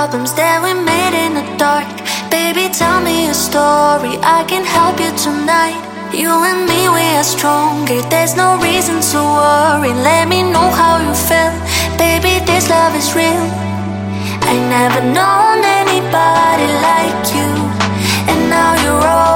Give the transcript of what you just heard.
problems that we made in the dark. Baby, tell me a story, I can help you tonight. You and me, we are stronger, there's no reason to worry. Let me know how you feel, baby, this love is real. I never known anybody like you, and now you're all.